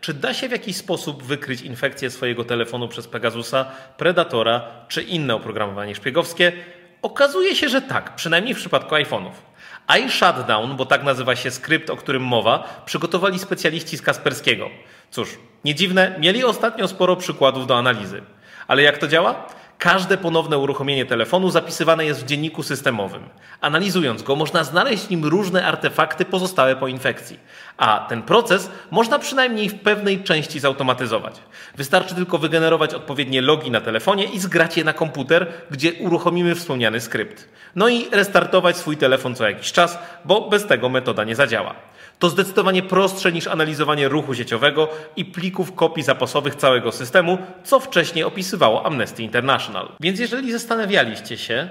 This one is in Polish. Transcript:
czy da się w jakiś sposób wykryć infekcję swojego telefonu przez Pegasusa, Predatora czy inne oprogramowanie szpiegowskie? Okazuje się, że tak, przynajmniej w przypadku iPhone'ów. iShutdown, bo tak nazywa się skrypt, o którym mowa, przygotowali specjaliści z Kasperskiego. Cóż, nie dziwne, mieli ostatnio sporo przykładów do analizy. Ale jak to działa? Każde ponowne uruchomienie telefonu zapisywane jest w dzienniku systemowym. Analizując go, można znaleźć w nim różne artefakty pozostałe po infekcji. A ten proces można przynajmniej w pewnej części zautomatyzować. Wystarczy tylko wygenerować odpowiednie logi na telefonie i zgrać je na komputer, gdzie uruchomimy wspomniany skrypt. No i restartować swój telefon co jakiś czas, bo bez tego metoda nie zadziała. To zdecydowanie prostsze niż analizowanie ruchu sieciowego i plików kopii zapasowych całego systemu, co wcześniej opisywało Amnesty International. Więc jeżeli zastanawialiście się,